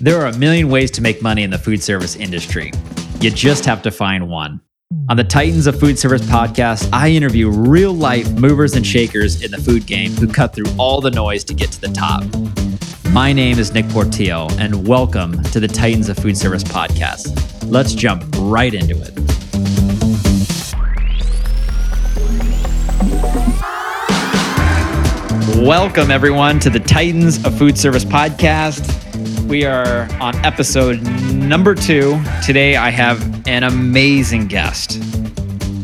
There are a million ways to make money in the food service industry. You just have to find one. On the Titans of Food Service podcast, I interview real life movers and shakers in the food game who cut through all the noise to get to the top. My name is Nick Portillo, and welcome to the Titans of Food Service podcast. Let's jump right into it. Welcome, everyone, to the Titans of Food Service podcast. We are on episode number two. Today, I have an amazing guest.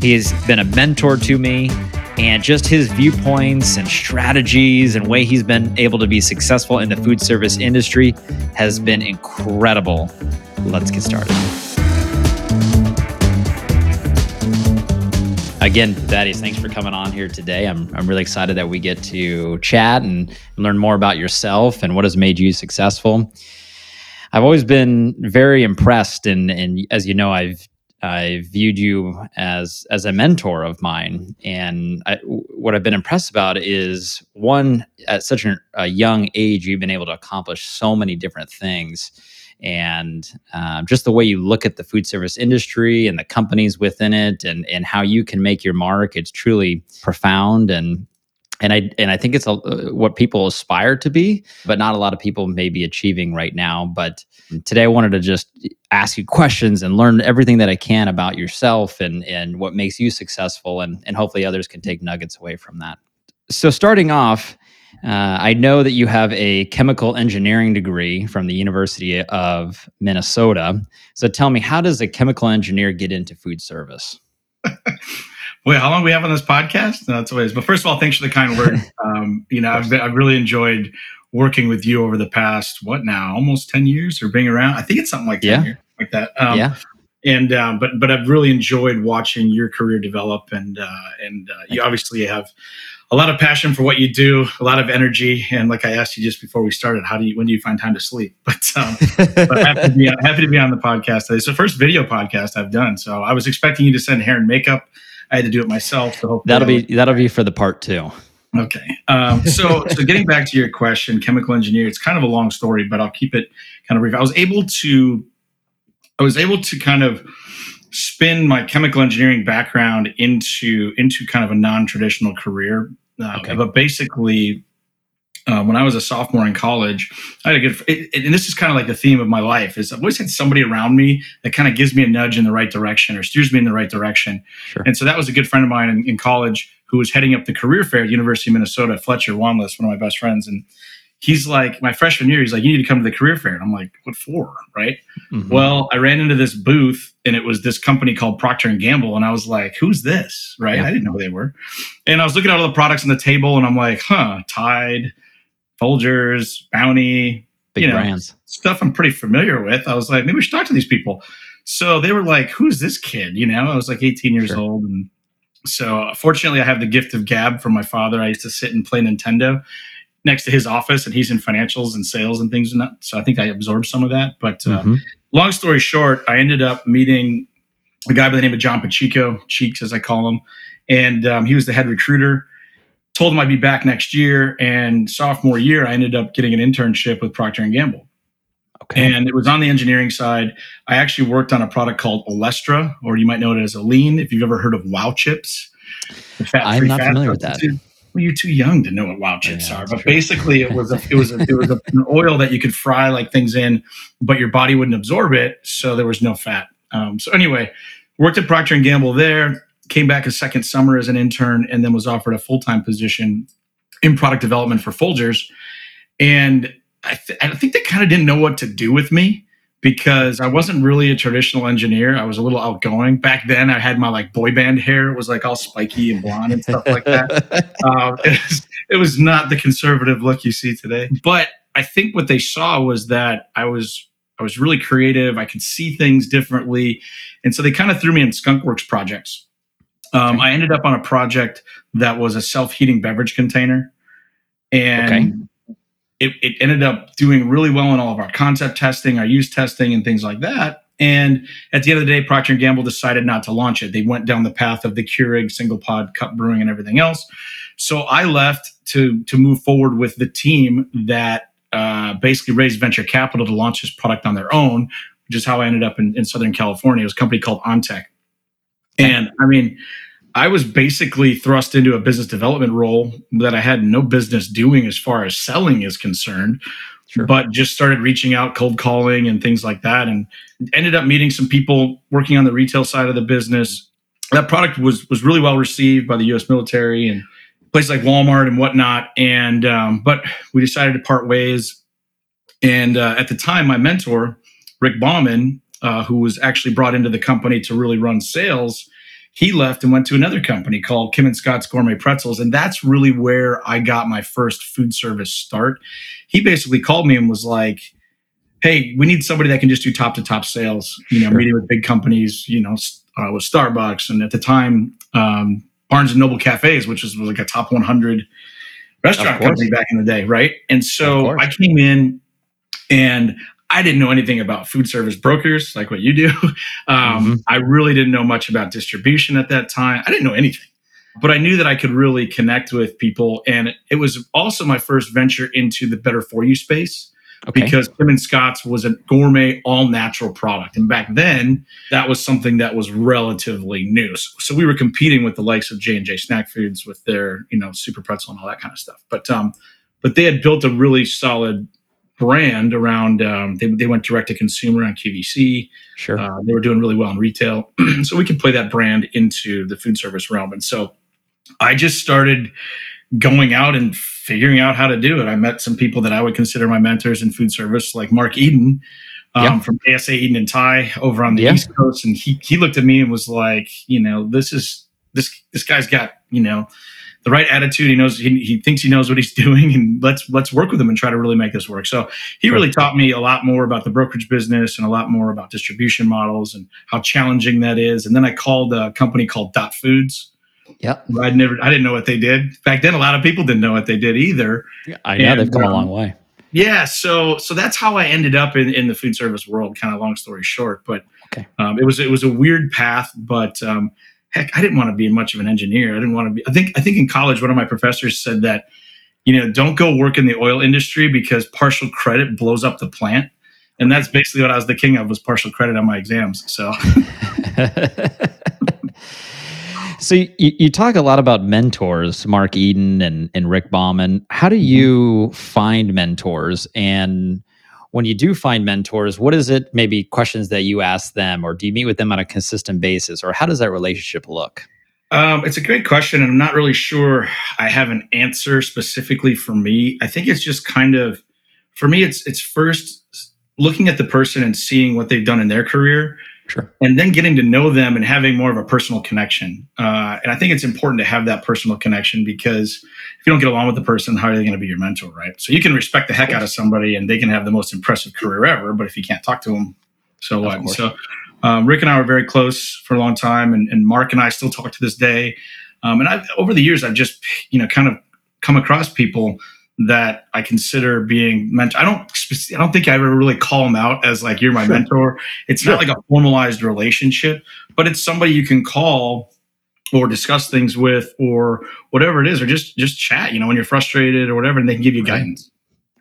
He has been a mentor to me, and just his viewpoints and strategies and way he's been able to be successful in the food service industry has been incredible. Let's get started. Again, Thaddeus, thanks for coming on here today. I'm, I'm really excited that we get to chat and learn more about yourself and what has made you successful. I've always been very impressed, and, and as you know, I've I viewed you as as a mentor of mine, and I, what I've been impressed about is one at such an, a young age, you've been able to accomplish so many different things. And um, just the way you look at the food service industry and the companies within it and and how you can make your mark it's truly profound. And and I and I think it's a, what people aspire to be, but not a lot of people may be achieving right now. But today, I wanted to just ask you questions and learn everything that I can about yourself and and what makes you successful, and and hopefully others can take nuggets away from that. So, starting off, uh, I know that you have a chemical engineering degree from the University of Minnesota. So tell me, how does a chemical engineer get into food service? Wait, how long we have on this podcast? No, that's always. But first of all, thanks for the kind word. Um, you know, I've, been, I've really enjoyed working with you over the past what now, almost ten years, or being around. I think it's something like yeah. years, like that. Um, yeah. And um, but but I've really enjoyed watching your career develop, and uh, and uh, you obviously have a lot of passion for what you do, a lot of energy, and like I asked you just before we started, how do you when do you find time to sleep? But, um, but happy, to be, happy to be on the podcast. Today. It's the first video podcast I've done, so I was expecting you to send hair and makeup. I had to do it myself. So that'll be that'll be for the part two. Okay. Um, so so getting back to your question, chemical engineer. It's kind of a long story, but I'll keep it kind of brief. I was able to I was able to kind of spin my chemical engineering background into into kind of a non-traditional career. Uh, okay. But basically, uh, when I was a sophomore in college, I had a good, it, and this is kind of like the theme of my life is I've always had somebody around me that kind of gives me a nudge in the right direction or steers me in the right direction. Sure. And so that was a good friend of mine in, in, college who was heading up the career fair at University of Minnesota, Fletcher Wanless, one of my best friends. And he's like, my freshman year, he's like, you need to come to the career fair. And I'm like, what for? Right. Mm-hmm. Well, I ran into this booth and it was this company called Procter and Gamble. And I was like, who's this? Right. Yeah. I didn't know who they were. And I was looking at all the products on the table and I'm like, huh, Tide, Folgers, Bounty, big you know, brands, stuff I'm pretty familiar with. I was like, maybe we should talk to these people. So they were like, who's this kid? You know, I was like 18 years sure. old. And so fortunately, I have the gift of gab from my father. I used to sit and play Nintendo next to his office, and he's in financials and sales and things. And that. So I think I absorbed some of that. But uh, mm-hmm. long story short, I ended up meeting a guy by the name of John Pacheco, Cheeks as I call him, and um, he was the head recruiter. Told him I'd be back next year, and sophomore year, I ended up getting an internship with Procter and Gamble. Okay. And it was on the engineering side. I actually worked on a product called Olestra, or you might know it as Olean, if you've ever heard of Wow Chips. I'm not familiar with that well, you're too young to know what wow chips yeah, are. But true. basically, it was a, it was a, it was a, an oil that you could fry like things in, but your body wouldn't absorb it, so there was no fat. Um, so anyway, worked at Procter and Gamble there. Came back a second summer as an intern, and then was offered a full time position in product development for Folgers. And I, th- I think they kind of didn't know what to do with me because I wasn't really a traditional engineer. I was a little outgoing. Back then, I had my like boy band hair. It was like all spiky and blonde and stuff like that. Um, it, was, it was not the conservative look you see today. But I think what they saw was that I was I was really creative. I could see things differently, and so they kind of threw me in skunkworks projects. Um, okay. I ended up on a project that was a self heating beverage container, and okay it, it ended up doing really well in all of our concept testing, our use testing, and things like that. And at the end of the day, Procter and Gamble decided not to launch it. They went down the path of the Keurig single pod cup brewing and everything else. So I left to to move forward with the team that uh, basically raised venture capital to launch this product on their own, which is how I ended up in, in Southern California. It was a company called OnTech. And I mean, I was basically thrust into a business development role that I had no business doing as far as selling is concerned, sure. but just started reaching out, cold calling, and things like that, and ended up meeting some people working on the retail side of the business. That product was was really well received by the U.S. military and places like Walmart and whatnot. And um, but we decided to part ways. And uh, at the time, my mentor Rick Bauman, uh, who was actually brought into the company to really run sales he left and went to another company called Kim and Scott's Gourmet Pretzels. And that's really where I got my first food service start. He basically called me and was like, Hey, we need somebody that can just do top to top sales, you know, sure. meeting with big companies, you know, uh, with Starbucks. And at the time, um, Barnes and Noble Cafes, which was, was like a top 100 restaurant company back in the day. Right. And so I came in and I didn't know anything about food service brokers like what you do. Um, mm-hmm. I really didn't know much about distribution at that time. I didn't know anything, but I knew that I could really connect with people. And it was also my first venture into the better for you space. Okay. Because Kim and Scott's was a gourmet, all natural product. And back then, that was something that was relatively new. So, so we were competing with the likes of J&J Snack Foods with their, you know, super pretzel and all that kind of stuff. But um, but they had built a really solid brand around um, they, they went direct to consumer on qvc sure. Uh, they were doing really well in retail. So we could play that brand into the food service realm. And so i just started going out and figuring out how to do it. I met some people that i would consider my mentors in food service like mark eden um, from asa eden and thai over on the east coast. And he, he looked at me and was like you know this is this this guy's got you know the right attitude. He knows he, he thinks he knows what he's doing, and let's let's work with him and try to really make this work. So he really taught me a lot more about the brokerage business and a lot more about distribution models and how challenging that is. And then I called a company called Dot Foods. Yeah, I'd never I didn't know what they did back then. A lot of people didn't know what they did either. Yeah, I know and, they've come um, a long way. Yeah, so so that's how I ended up in, in the food service world. Kind of long story short, but okay. um, it was it was a weird path, but um, heck, I didn't want to be much of an engineer. I didn't want to be. I think I think in college, one of my professors said that, you know, don't go work in the oil industry because partial credit blows up the plant. And that's basically what I was the king of was partial credit on my exams. So. so you, you talk a lot about mentors, Mark Eden and, and Rick Bauman. How do mm-hmm. you find mentors and when you do find mentors, what is it maybe questions that you ask them, or do you meet with them on a consistent basis, or how does that relationship look? Um, it's a great question. And I'm not really sure I have an answer specifically for me. I think it's just kind of, for me, it's it's first looking at the person and seeing what they've done in their career Sure. And then getting to know them and having more of a personal connection. Uh, and I think it's important to have that personal connection because if you don't get along with the person, how are they going to be your mentor, right? So you can respect the heck out of somebody and they can have the most impressive career ever, but if you can't talk to them, so what? So um, Rick and I were very close for a long time, and, and Mark and I still talk to this day. Um, and I've, over the years, I've just you know kind of come across people that I consider being mentor. I don't I don't think I ever really call them out as like you're my sure. mentor. It's sure. not like a formalized relationship, but it's somebody you can call or discuss things with or whatever it is or just just chat, you know, when you're frustrated or whatever and they can give you right. guidance.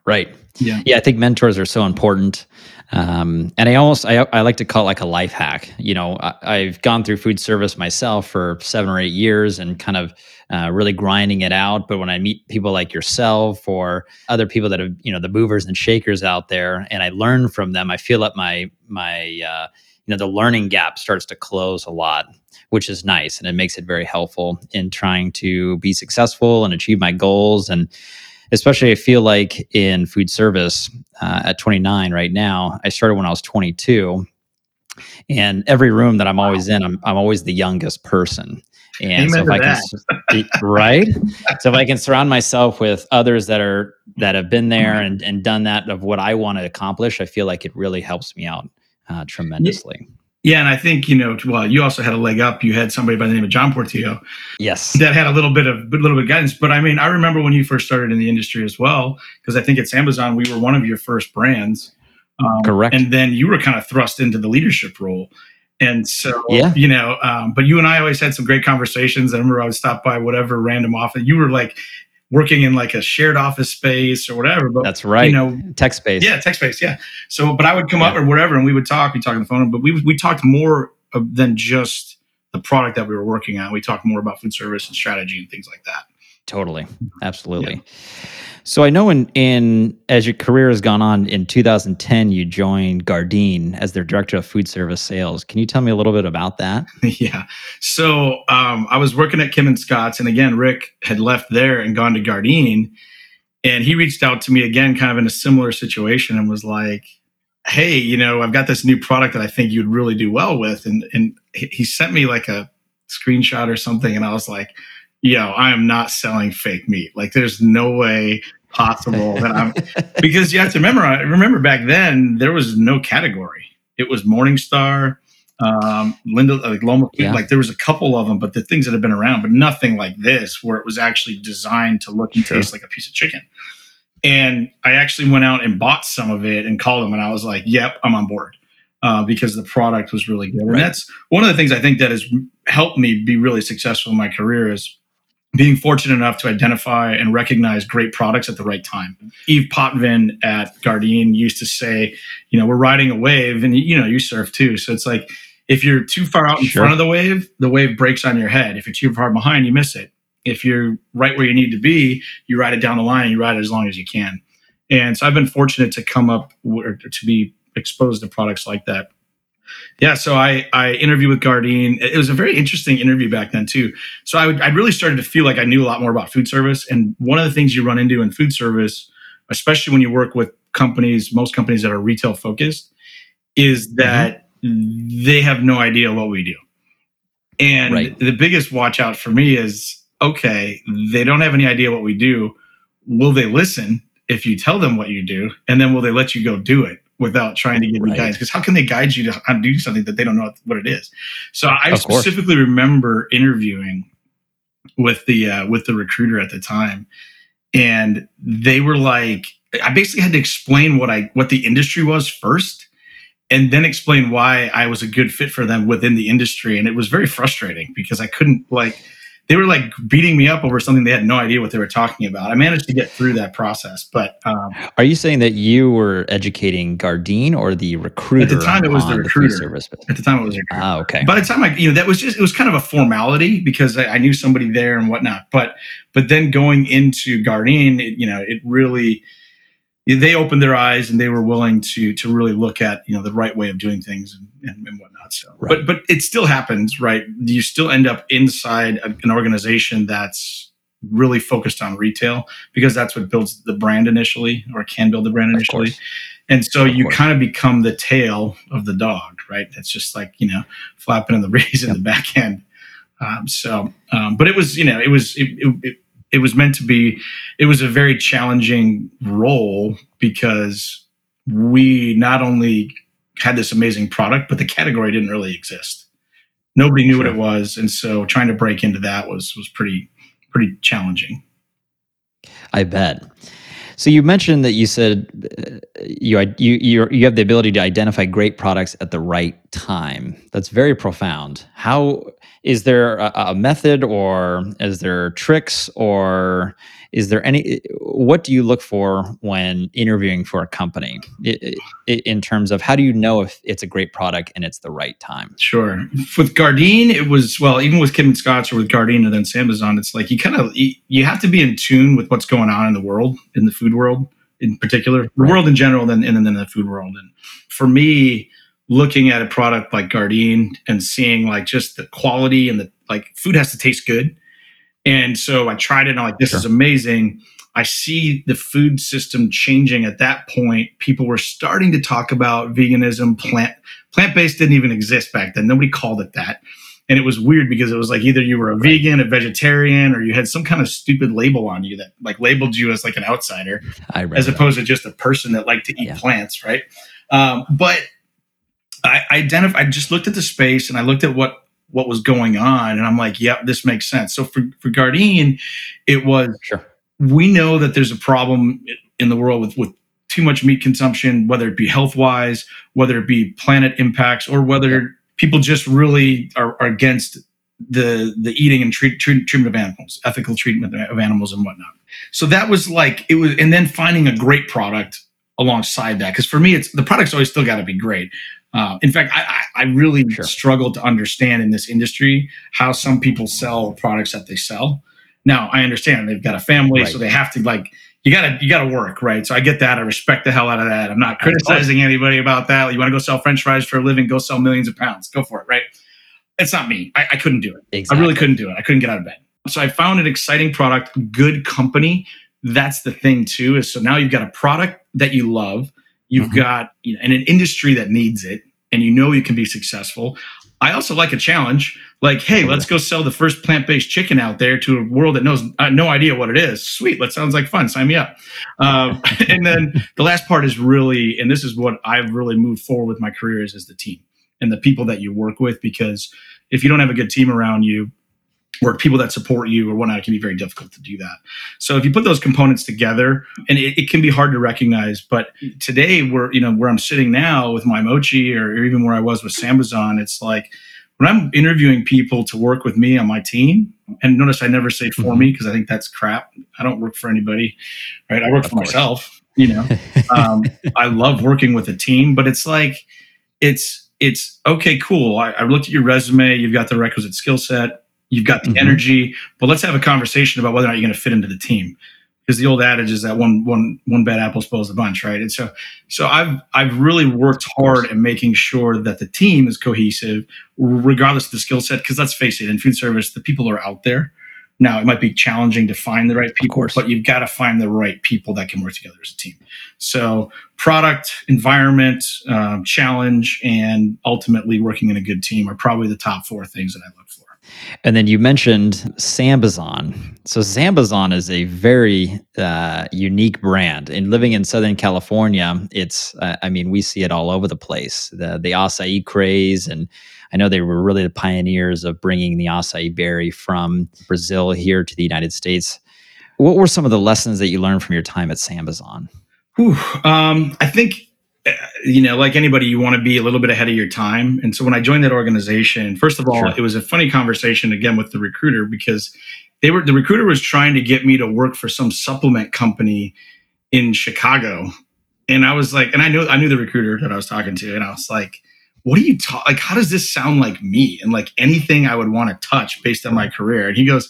Right. Yeah. Yeah, I think mentors are so important. Um, and I almost I, I like to call it like a life hack. You know, I, have gone through food service myself for seven or eight years and kind of uh, really grinding it out. But when I meet people like yourself or other people that have you know the movers and shakers out there, and I learn from them, I feel like my my uh, you know the learning gap starts to close a lot which is nice and it makes it very helpful in trying to be successful and achieve my goals and especially I feel like in food service uh, at 29 right now, I started when I was 22. And every room that I'm always in, I'm, I'm always the youngest person. And Amen so if I can, right? so if I can surround myself with others that are that have been there and, and done that of what I want to accomplish, I feel like it really helps me out uh, tremendously. Yeah, and I think you know. Well, you also had a leg up. You had somebody by the name of John Portillo. Yes, that had a little bit of a little bit of guidance. But I mean, I remember when you first started in the industry as well, because I think it's Sambazon. We were one of your first brands. Um, Correct. And then you were kind of thrust into the leadership role. And so, yeah. you know, um, but you and I always had some great conversations. I remember I would stop by whatever random office. You were like working in like a shared office space or whatever. But that's right. You know, tech space. Yeah, tech space. Yeah. So, but I would come yeah. up or whatever, and we would talk. We talk on the phone, but we we talked more than just the product that we were working on. We talked more about food service and strategy and things like that. Totally, absolutely. Yeah. So I know in in as your career has gone on, in 2010 you joined Gardein as their director of food service sales. Can you tell me a little bit about that? yeah. So um, I was working at Kim and Scott's, and again, Rick had left there and gone to Gardein, and he reached out to me again, kind of in a similar situation, and was like, "Hey, you know, I've got this new product that I think you'd really do well with," and and he sent me like a screenshot or something, and I was like yo, I am not selling fake meat. Like there's no way possible that I'm because you have to remember remember back then there was no category. It was Morningstar, um, Linda like Loma yeah. like there was a couple of them, but the things that have been around, but nothing like this where it was actually designed to look and sure. taste like a piece of chicken. And I actually went out and bought some of it and called them and I was like, yep, I'm on board. Uh, because the product was really good. And that's one of the things I think that has helped me be really successful in my career is being fortunate enough to identify and recognize great products at the right time. Yves Potvin at Gardein used to say, you know, we're riding a wave and you know, you surf too. So it's like if you're too far out in sure. front of the wave, the wave breaks on your head. If you're too far behind, you miss it. If you're right where you need to be, you ride it down the line and you ride it as long as you can. And so I've been fortunate to come up or to be exposed to products like that yeah, so I I interviewed with Gardein. It was a very interesting interview back then too. So I I really started to feel like I knew a lot more about food service. And one of the things you run into in food service, especially when you work with companies, most companies that are retail focused, is mm-hmm. that mm-hmm. they have no idea what we do. And right. the biggest watch out for me is okay, they don't have any idea what we do. Will they listen if you tell them what you do? And then will they let you go do it? Without trying to give right. you guidance because how can they guide you to do something that they don't know what it is so i of specifically course. remember interviewing with the uh, with the recruiter at the time and they were like i basically had to explain what i what the industry was first and then explain why i was a good fit for them within the industry and it was very frustrating because i couldn't like they were like beating me up over something they had no idea what they were talking about. I managed to get through that process, but um, are you saying that you were educating Gardein or the recruiter? At the time, it was the recruiter. The service At the time, it was recruiter. Ah, okay. By the time I, you know, that was just it was kind of a formality because I, I knew somebody there and whatnot. But but then going into Gardein, it, you know, it really they opened their eyes and they were willing to to really look at you know the right way of doing things and, and, and whatnot. So, right. but but it still happens, right? You still end up inside an organization that's really focused on retail because that's what builds the brand initially, or can build the brand initially. And so of you course. kind of become the tail of the dog, right? It's just like you know flapping in the breeze yep. in the back end. Um, so, um, but it was you know it was it, it, it it was meant to be it was a very challenging role because we not only had this amazing product but the category didn't really exist nobody knew sure. what it was and so trying to break into that was was pretty pretty challenging i bet so you mentioned that you said uh, you you you you have the ability to identify great products at the right time. That's very profound. How is there a, a method, or is there tricks, or is there any what do you look for when interviewing for a company? In terms of how do you know if it's a great product and it's the right time? Sure. With gardein it was well even with kim and scott's or with gardein and then Sambazon it's like you kind of you have to be in tune with what's going on in the world in the food world in particular the right. world in general then and then the food world. And for me looking at a product like gardein and seeing like just the quality and the like food has to taste good and so I tried it and I'm like, this sure. is amazing. I see the food system changing at that point. People were starting to talk about veganism, plant plant based didn't even exist back then. Nobody called it that. And it was weird because it was like either you were a vegan, a vegetarian, or you had some kind of stupid label on you that like labeled you as like an outsider, as opposed to just a person that liked to eat yeah. plants, right? Um, but I identified. I just looked at the space and I looked at what what was going on. And I'm like, yep, this makes sense. So for, for Gardein, it was, sure. we know that there's a problem in the world with, with too much meat consumption, whether it be health wise, whether it be planet impacts, or whether people just really are, are against the the eating and treat, treat, treatment of animals, ethical treatment of animals and whatnot. So that was like it was, and then finding a great product alongside that. Because for me, it's the product's always still got to be great. Uh, in fact, I, I really sure. struggle to understand in this industry how some people sell products that they sell. Now I understand they've got a family, right. so they have to like you gotta you gotta work, right? So I get that. I respect the hell out of that. I'm not criticizing anybody about that. You want to go sell French fries for a living? Go sell millions of pounds. Go for it, right? It's not me. I, I couldn't do it. Exactly. I really couldn't do it. I couldn't get out of bed. So I found an exciting product, good company. That's the thing too. Is so now you've got a product that you love. You've mm-hmm. got you know, in an industry that needs it, and you know you can be successful. I also like a challenge. Like, hey, let's go sell the first plant-based chicken out there to a world that knows uh, no idea what it is. Sweet, that sounds like fun. Sign me up. Um, and then the last part is really, and this is what I've really moved forward with my career is, is the team and the people that you work with. Because if you don't have a good team around you, or people that support you or whatnot, it can be very difficult to do that. So if you put those components together, and it, it, can be hard to recognize, but today we're, you know, where I'm sitting now with my mochi or, or even where I was with Sambazon, it's like when I'm interviewing people to work with me on my team, and notice I never say for mm-hmm. me because I think that's crap. I don't work for anybody, right? I work of for course. myself, you know. um, I love working with a team, but it's like, it's, it's okay, cool. I, I looked at your resume. You've got the requisite skill set You've got the mm-hmm. energy, but let's have a conversation about whether or not you're going to fit into the team. Because the old adage is that one one one bad apple spoils the bunch, right? And so so I've I've really worked hard at making sure that the team is cohesive, regardless of the skill set. Because let's face it, in food service, the people are out there. Now it might be challenging to find the right people, but you've got to find the right people that can work together as a team. So product, environment, um, challenge, and ultimately working in a good team are probably the top four things that I look for. And then you mentioned Sambazon. So Sambazon is a very uh, unique brand. And living in Southern California, it's uh, I mean we see it all over the place. The the acai craze, and I know they were really the pioneers of bringing the acai berry from Brazil here to the United States. What were some of the lessons that you learned from your time at Sambazon? Um, I think Uh, you know, like anybody, you want to be a little bit ahead of your time. And so when I joined that organization, first of all, sure. it was a funny conversation again with the recruiter because they were the recruiter was trying to get me to work for some supplement company in Chicago. And I was like, and I knew I knew the recruiter that I was talking to, and I was like, what are you talking? Like, how does this sound like me? And like anything I would want to touch based on my career. And he goes,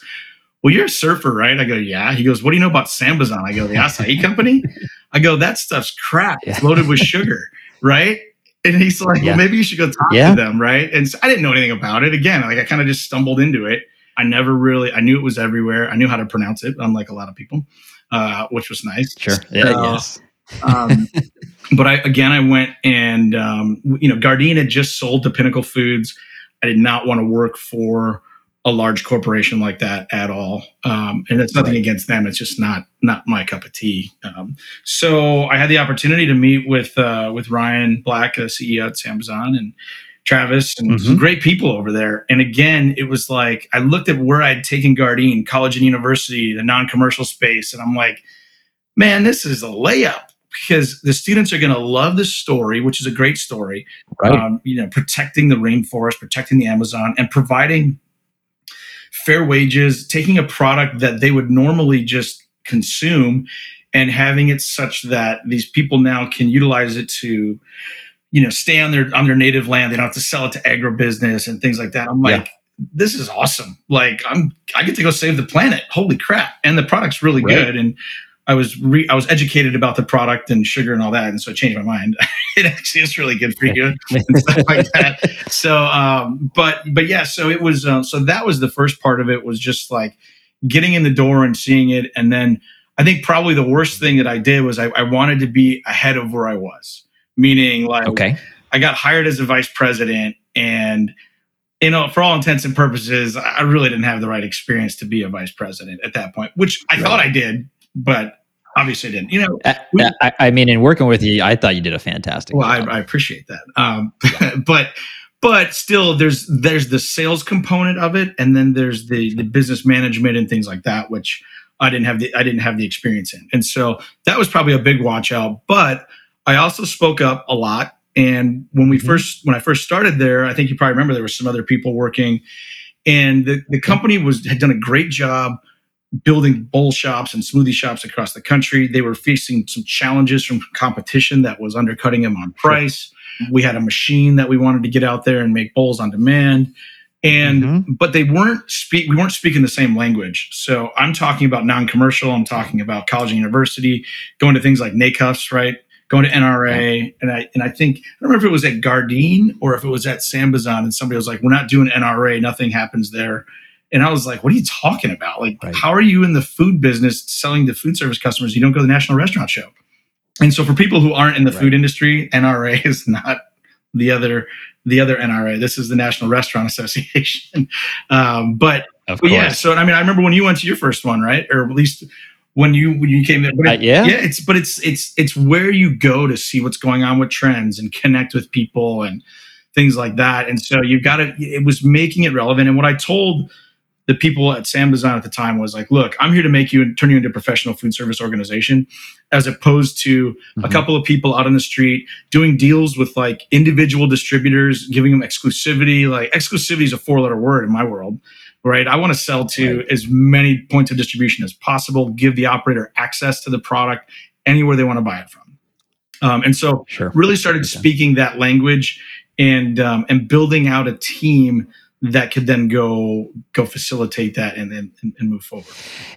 well, you're a surfer, right? I go, yeah. He goes, what do you know about Sambazon? I go, the acai company. I go, that stuff's crap. Yeah. It's loaded with sugar, right? And he's like, yeah. well, maybe you should go talk yeah. to them, right? And so I didn't know anything about it. Again, like I kind of just stumbled into it. I never really, I knew it was everywhere. I knew how to pronounce it, unlike a lot of people, uh, which was nice. Sure. Yeah. Uh, yes. um, but I, again, I went and, um, you know, Gardein had just sold to Pinnacle Foods. I did not want to work for a large corporation like that at all. Um, and it's nothing right. against them. It's just not not my cup of tea. Um, so I had the opportunity to meet with uh, with Ryan Black, a CEO at Sambazon, and Travis, and mm-hmm. some great people over there. And again, it was like I looked at where I'd taken Gardein, college and university, the non-commercial space, and I'm like, man, this is a layup because the students are going to love the story, which is a great story. Right. Um, you know, protecting the rainforest, protecting the Amazon, and providing fair wages, taking a product that they would normally just consume and having it such that these people now can utilize it to you know stay on their on their native land. They don't have to sell it to agribusiness and things like that. I'm like yeah. this is awesome. Like i'm i get to go save the planet. Holy crap. And the product's really right. good. And I was re- I was educated about the product and sugar and all that, and so I changed my mind. it actually is really good for you and stuff like that. So, um, but but yeah, so it was uh, so that was the first part of it was just like getting in the door and seeing it, and then I think probably the worst thing that I did was I, I wanted to be ahead of where I was, meaning like okay. I got hired as a vice president and you know, for all intents and purposes, I really didn't have the right experience to be a vice president at that point, which I right. thought I did but obviously I didn't. You know, we, I, I, mean, in working with you, I thought you did a fantastic. Well, I, I, appreciate that. Um, yeah. but but still, there's there's the sales component of it, and then there's the the business management and things like that, which I didn't have the I didn't have the experience in, and so that was probably a big watch out. But I also spoke up a lot, and when we mm-hmm. first when I first started there, I think you probably remember there were some other people working, and the the company was had done a great job building bowl shops and smoothie shops across the country. They were facing some challenges from competition that was undercutting them on price. We had a machine that we wanted to get out there and make bowls on demand. And mm-hmm. but they weren't speak we weren't speaking the same language. So I'm talking about non-commercial, I'm talking about college and university, going to things like NACUFS, right? Going to NRA. And I and I think I don't remember if it was at Gardein or if it was at Sambazon and somebody was like, We're not doing NRA, nothing happens there. And I was like, what are you talking about? Like, right. how are you in the food business selling to food service customers? You don't go to the National Restaurant Show. And so for people who aren't in the right. food industry, NRA is not the other the other NRA. This is the National Restaurant Association. Um, but, but yeah, so I mean, I remember when you went to your first one, right? Or at least when you when you came there. It, uh, yeah, yeah. It's but it's it's it's where you go to see what's going on with trends and connect with people and things like that. And so you've got to. It was making it relevant. And what I told the people at Sambazon at the time was like, look, I'm here to make you and turn you into a professional food service organization, as opposed to mm-hmm. a couple of people out on the street doing deals with like individual distributors, giving them exclusivity. Like exclusivity is a four letter word in my world, right? I want to sell to right. as many points of distribution as possible, give the operator access to the product anywhere they want to buy it from. Um, and so sure. really started speaking that language and um, and building out a team that could then go go facilitate that and then and, and, move forward.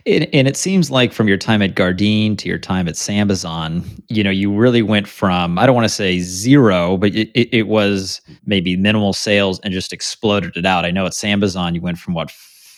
And, and, it seems like from your time at Gardein to your time at Sambazon, you know, you really went from I don't want to say zero, but it, it, it was maybe minimal sales and just exploded it out. I know at Sambazon you went from what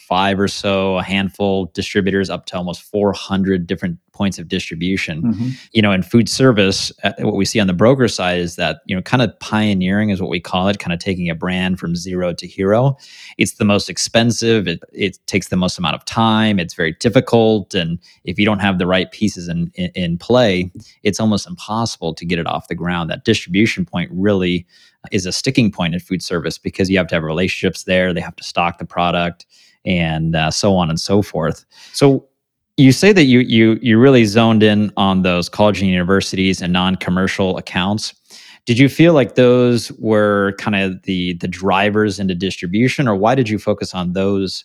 five or so, a handful distributors up to almost 400 different points of distribution. Mm-hmm. You know, in food service, uh, what we see on the broker side is that, you know, kind of pioneering is what we call it, kind of taking a brand from zero to hero. It's the most expensive, it, it takes the most amount of time, it's very difficult. And if you don't have the right pieces in, in, in play, it's almost impossible to get it off the ground. That distribution point really is a sticking point in food service because you have to have relationships there, they have to stock the product and uh, so on and so forth. So you say that you you you really zoned in on those college and universities and non-commercial accounts. Did you feel like those were kind of the the drivers into distribution, or why did you focus on those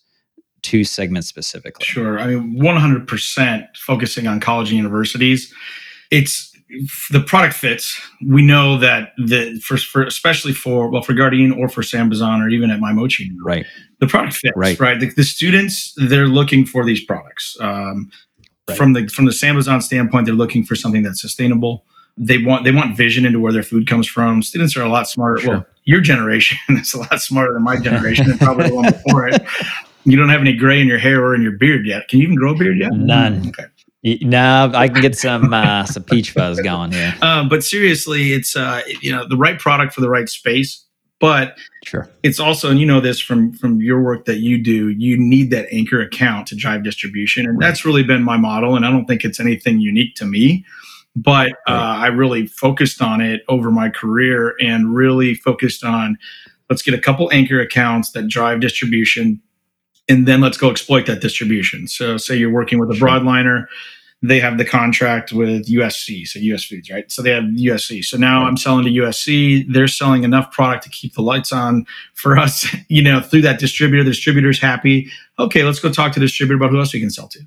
two segments specifically? Sure, I mean, one hundred percent focusing on college and universities. It's the product fits. We know that the for, for especially for well for Gardein or for Sambazon or even at My Mochi, right? The product fits, right? Right. The, the students they're looking for these products. Um, right. From the from the Sambazon standpoint, they're looking for something that's sustainable. They want they want vision into where their food comes from. Students are a lot smarter. Sure. Well, your generation is a lot smarter than my generation and probably the one before it. You don't have any gray in your hair or in your beard yet. Can you even grow a beard yet? None. Okay. No, I can get some uh, some peach fuzz going here. Um, but seriously, it's uh, you know the right product for the right space. But sure, it's also and you know this from from your work that you do. You need that anchor account to drive distribution, and right. that's really been my model. And I don't think it's anything unique to me. But uh, I really focused on it over my career and really focused on let's get a couple anchor accounts that drive distribution and then let's go exploit that distribution. So, say you're working with a broadliner, they have the contract with USC, so US Foods, right? So they have USC. So now right. I'm selling to USC. They're selling enough product to keep the lights on for us, you know, through that distributor. The distributor's happy. Okay, let's go talk to the distributor about who else we can sell to.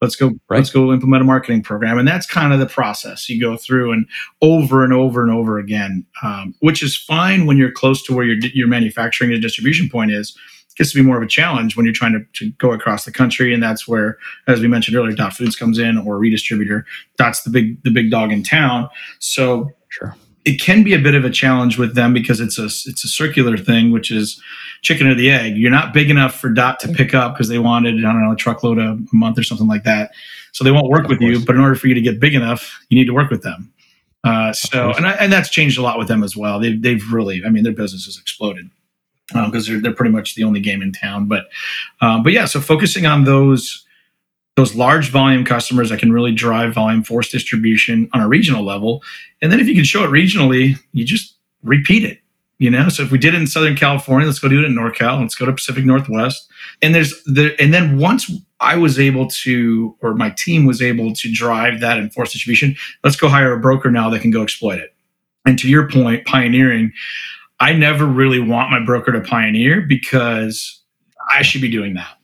Let's go. Right. Let's go implement a marketing program, and that's kind of the process you go through and over and over and over again, um, which is fine when you're close to where your your manufacturing and distribution point is gets to be more of a challenge when you're trying to, to go across the country. And that's where, as we mentioned earlier, Dot Foods comes in or redistributor. That's the big the big dog in town. So sure. it can be a bit of a challenge with them because it's a it's a circular thing, which is chicken or the egg. You're not big enough for Dot to pick up because they wanted, I don't know, a truckload a month or something like that. So they won't work of with course. you. But in order for you to get big enough, you need to work with them. Uh, so and I, and that's changed a lot with them as well. They've they've really, I mean, their business has exploded because um, they're they're pretty much the only game in town. But um, but yeah, so focusing on those those large volume customers that can really drive volume force distribution on a regional level, and then if you can show it regionally, you just repeat it. You know, so if we did it in Southern California, let's go do it in NorCal. Let's go to Pacific Northwest. And there's the and then once I was able to, or my team was able to drive that and force distribution, let's go hire a broker now that can go exploit it. And to your point, pioneering, I never really want my broker to pioneer because I should be doing that.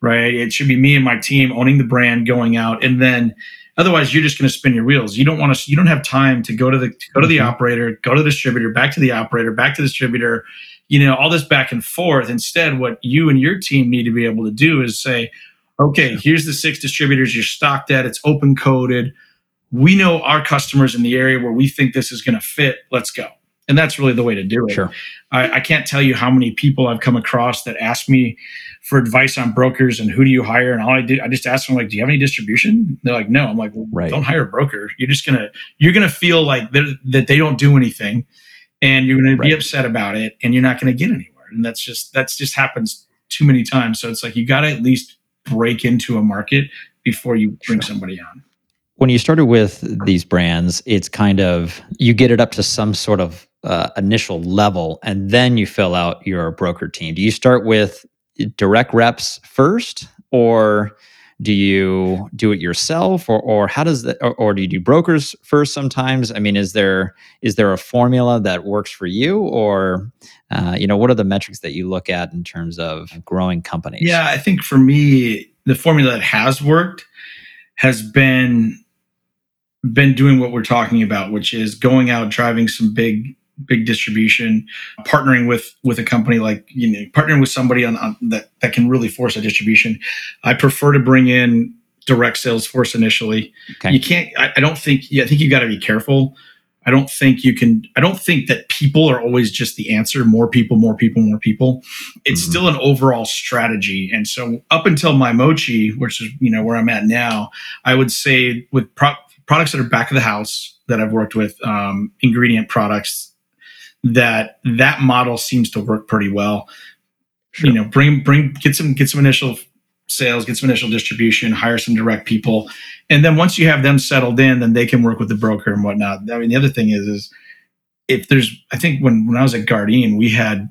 right? It should be me and my team owning the brand, going out, and then otherwise you're just going to spin your wheels. You don't want to. You don't have time to go to the to go to the mm-hmm. operator, go to the distributor, back to the operator, back to the distributor. You know all this back and forth. Instead, what you and your team need to be able to do is say, okay, here's the six distributors you're stocked at. It's open coded. We know our customers in the area where we think this is going to fit. Let's go and that's really the way to do it. Sure. I, I, can't tell you how many people I've come across that ask me for advice on brokers and who do you hire, and all I do, I just ask them like, "Do you have any distribution?" They're like, "No." I'm like, well, right. "Don't hire a broker. You're just gonna you're gonna feel like that they don't do anything, and you're gonna right. be upset about it, and you're not gonna get anywhere." And that's just that's just happens too many times. So it's like you got to at least break into a market before you bring sure. somebody on when you started with these brands, it's kind of you get it up to some sort of uh, initial level, and then you fill out your broker team. Do you start with direct reps first, or do you do it yourself, or or how does that, or, or do you do brokers first? Sometimes, I mean, is there is there a formula that works for you, or uh, you know, what are the metrics that you look at in terms of growing companies? Yeah, I think for me, the formula that has worked has been been doing what we're talking about, which is going out driving some big big distribution, partnering with with a company like you know partnering with somebody on, on that that can really force a distribution. I prefer to bring in direct sales force initially. Okay. You can't. I, I don't think. Yeah, I think you got to be careful. I don't think you can. I don't think that people are always just the answer. More people, more people, more people. It's mm-hmm. still an overall strategy. And so, up until my mochi, which is you know where I'm at now, I would say with pro- products that are back of the house that I've worked with, um, ingredient products, that that model seems to work pretty well. Sure. You know, bring bring get some get some initial sales, get some initial distribution, hire some direct people, and then once you have them settled in, then they can work with the broker and whatnot. I mean, the other thing is is if there's, I think when when I was at Gardein, we had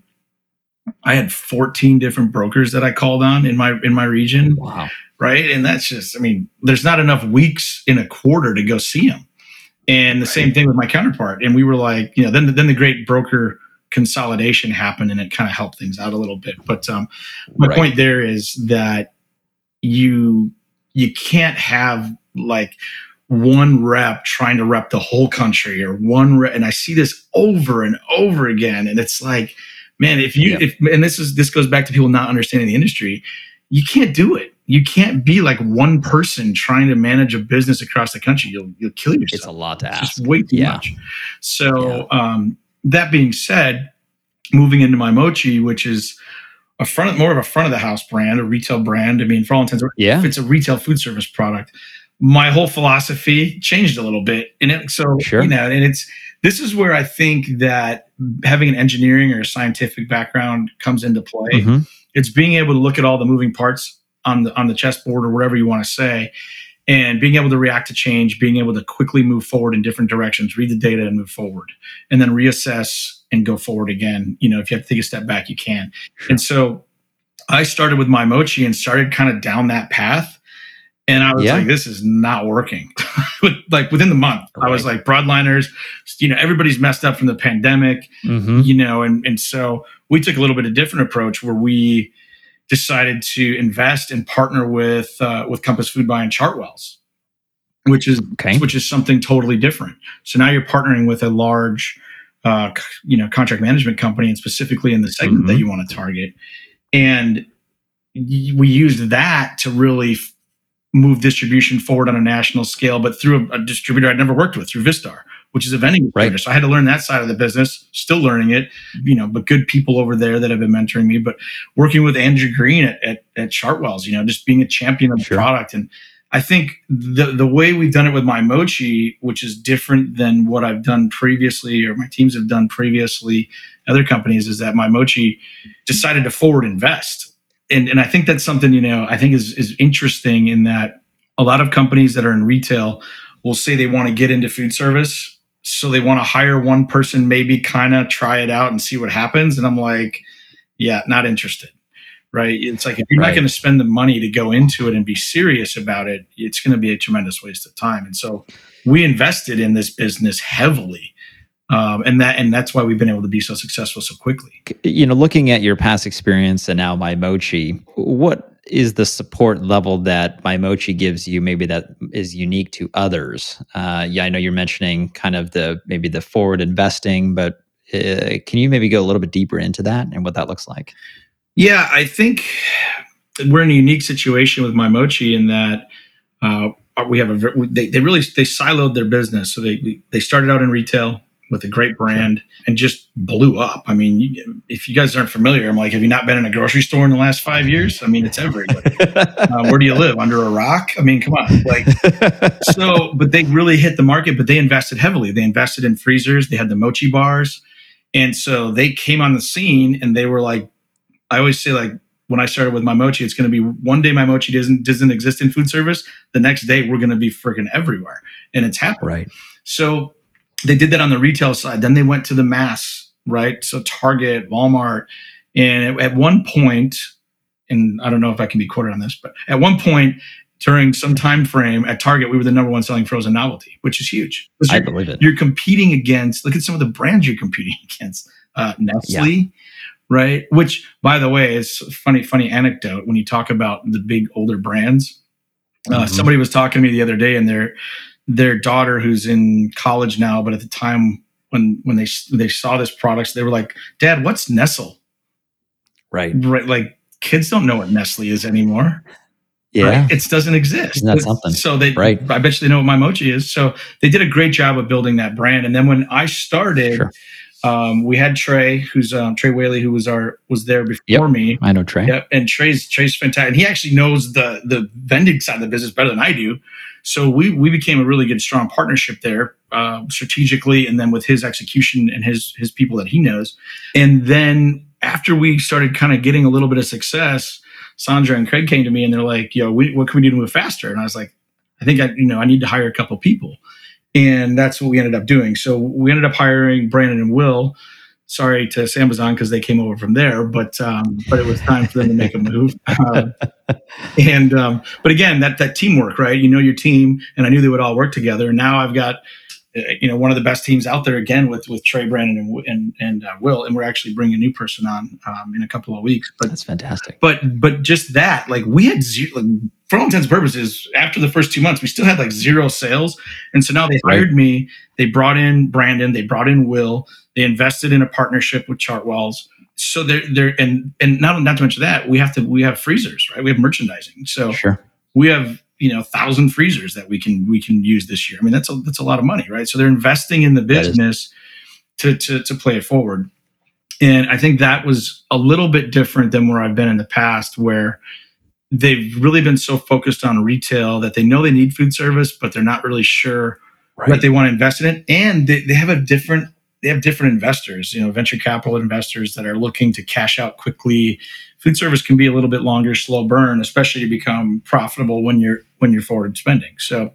I had 14 different brokers that I called on in my in my region. Wow right? And that's just, I mean, there's not enough weeks in a quarter to go see them. And the right. same thing with my counterpart. And we were like, you know, then then the great broker consolidation happened, and it kind of helped things out a little bit. But um, my right. point there is that you you can't have like one rep trying to rep the whole country or one rep, and I see this over and over again, and it's like, man, if you if and this is this goes back to people not understanding the industry, you can't do it you can't be like one person trying to manage a business across the country. You'll you'll kill yourself. It's a lot to it's ask. Just way too yeah. much. So yeah. um, that being said, moving into my mochi, which is a front more of a front of the house brand, a retail brand. I mean, for all intents, yeah, it's a retail food service product. My whole philosophy changed a little bit, and it, so sure. you know, and it's this is where I think that having an engineering or a scientific background comes into play. Mm-hmm. It's being able to look at all the moving parts on the on the chessboard or whatever you want to say and being able to react to change being able to quickly move forward in different directions read the data and move forward and then reassess and go forward again you know if you have to take a step back you can and so i started with my mochi and started kind of down that path and i was yeah. like this is not working like within the month right. i was like broadliners you know everybody's messed up from the pandemic mm-hmm. you know and and so we took a little bit of different approach where we decided to invest and partner with uh, with Compass Foodbuy and Chartwells, which is okay. which is something totally different. So now you're partnering with a large, uh, you know, contract management company, and specifically in the segment mm-hmm. that you want to target. And we used that to really f- move distribution forward on a national scale, but through a, a distributor I'd never worked with, through Vistar which is a vending right. So I had to learn that side of the business, still learning it, you know, but good people over there that have been mentoring me. But working with Andrew Green at, at, at Chartwells, you know, just being a champion of the product. And I think the the way we've done it with my mochi, which is different than what I've done previously or my teams have done previously, other companies, is that my mochi decided to forward invest. And and I think that's something, you know, I think is is interesting in that a lot of companies that are in retail will say they want to get into food service so they want to hire one person, maybe kind of try it out and see what happens. And I'm like, yeah, not interested. Right. It's like if you're right. not going to spend the money to go into it and be serious about it, it's going to be a tremendous waste of time. And so we invested in this business heavily. Um, and that and that's why we've been able to be so successful so quickly. You know, looking at your past experience and now my mochi, what is the support level that My Mochi gives you maybe that is unique to others? Uh, yeah, I know you're mentioning kind of the maybe the forward investing, but uh, can you maybe go a little bit deeper into that and what that looks like? Yeah, I think we're in a unique situation with My Mochi in that uh, we have a they, they really they siloed their business. So they they started out in retail with a great brand and just blew up. I mean, if you guys aren't familiar, I'm like, have you not been in a grocery store in the last five years? I mean, it's everywhere. uh, where do you live? Under a rock? I mean, come on. Like, so, but they really hit the market, but they invested heavily. They invested in freezers. They had the mochi bars. And so they came on the scene and they were like, I always say like, when I started with my mochi, it's going to be one day my mochi doesn't doesn't exist in food service. The next day we're going to be freaking everywhere, and it's happening. Right. So they did that on the retail side. Then they went to the mass, right? So Target, Walmart, and at one point, and I don't know if I can be quoted on this, but at one point during some time frame at Target, we were the number one selling frozen novelty, which is huge. I believe it. You're competing against. Look at some of the brands you're competing against. Uh, Nestle. Yeah. Right, which by the way is funny. Funny anecdote when you talk about the big older brands. Uh, mm-hmm. Somebody was talking to me the other day, and they're their daughter who's in college now, but at the time when when they they saw this product, they were like, "Dad, what's Nestle?" Right. Right. Like kids don't know what Nestle is anymore. Yeah. Right? It doesn't exist. Isn't that something? So they right. I bet you they know what my mochi is. So they did a great job of building that brand. And then when I started, sure. Um, we had Trey, who's um, Trey Whaley, who was our was there before yep, me. I know Trey. Yep, and Trey's Trey's fantastic. And he actually knows the the vending side of the business better than I do. So we we became a really good, strong partnership there, uh, strategically, and then with his execution and his his people that he knows. And then after we started kind of getting a little bit of success, Sandra and Craig came to me and they're like, "Yo, we, what can we do to move faster?" And I was like, "I think I you know I need to hire a couple people." and that's what we ended up doing. So we ended up hiring Brandon and Will. Sorry to Sambazon because they came over from there, but um, but it was time for them to make a move. Uh, and um, but again, that that teamwork, right? You know your team, and I knew they would all work together. And now I've got uh, you know one of the best teams out there again with with Trey Brandon and and, and uh, Will, and we're actually bringing a new person on um, in a couple of weeks. But that's fantastic. But but just that, like we had zero, like, for all intents and purposes, after the first two months, we still had like zero sales, and so now they hired right. me. They brought in Brandon. They brought in Will. They invested in a partnership with Chartwells. So they're they're and and not not to mention that we have to we have freezers, right? We have merchandising. So sure. we have you know thousand freezers that we can we can use this year. I mean that's a that's a lot of money, right? So they're investing in the business to to to play it forward. And I think that was a little bit different than where I've been in the past, where they've really been so focused on retail that they know they need food service, but they're not really sure right. what they want to invest in it. And they, they have a different they have different investors, you know, venture capital investors that are looking to cash out quickly. Food service can be a little bit longer, slow burn, especially to become profitable when you're when you're forward spending. So